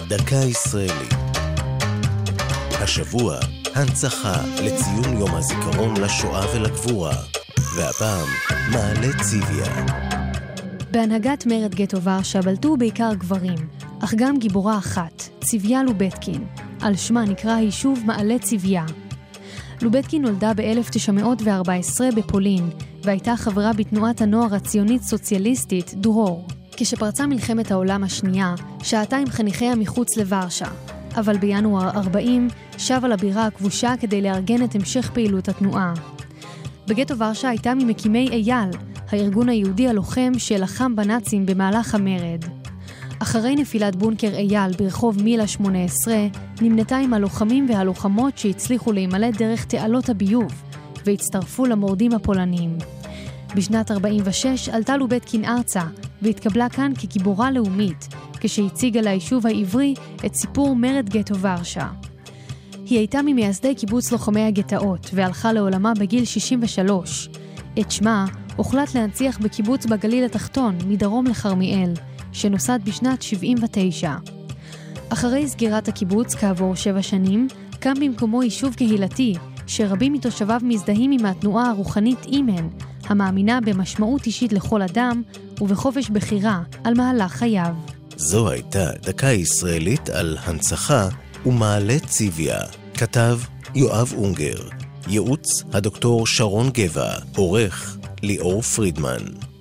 דקה ישראלית. השבוע, הנצחה לציון יום הזיכרון לשואה ולגבורה. והפעם, מעלה ציוויה. בהנהגת מרד גטו ורשה בלטו בעיקר גברים, אך גם גיבורה אחת, ציוויה לובטקין. על שמה נקרא היישוב מעלה ציוויה. לובטקין נולדה ב-1914 בפולין, והייתה חברה בתנועת הנוער הציונית-סוציאליסטית דרור. כשפרצה מלחמת העולם השנייה, שהתה עם חניכיה מחוץ לוורשה. אבל בינואר 40 שבה לבירה הכבושה כדי לארגן את המשך פעילות התנועה. בגטו ורשה הייתה ממקימי אייל, הארגון היהודי הלוחם שלחם בנאצים במהלך המרד. אחרי נפילת בונקר אייל ברחוב מילה 18, נמנתה עם הלוחמים והלוחמות שהצליחו להימלט דרך תעלות הביוב, והצטרפו למורדים הפולנים. בשנת 46 עלתה לובטקין ארצה, והתקבלה כאן כגיבורה לאומית, כשהציגה ליישוב העברי את סיפור מרד גטו ורשה. היא הייתה ממייסדי קיבוץ לוחמי הגטאות, והלכה לעולמה בגיל 63. את שמה הוחלט להנציח בקיבוץ בגליל התחתון, מדרום לכרמיאל, שנוסד בשנת 79. אחרי סגירת הקיבוץ כעבור שבע שנים, קם במקומו יישוב קהילתי, שרבים מתושביו מזדהים עם התנועה הרוחנית אימן, המאמינה במשמעות אישית לכל אדם ובחופש בחירה על מהלך חייו. זו הייתה דקה ישראלית על הנצחה ומעלה ציוויה. כתב יואב אונגר. ייעוץ הדוקטור שרון גבע. עורך ליאור פרידמן.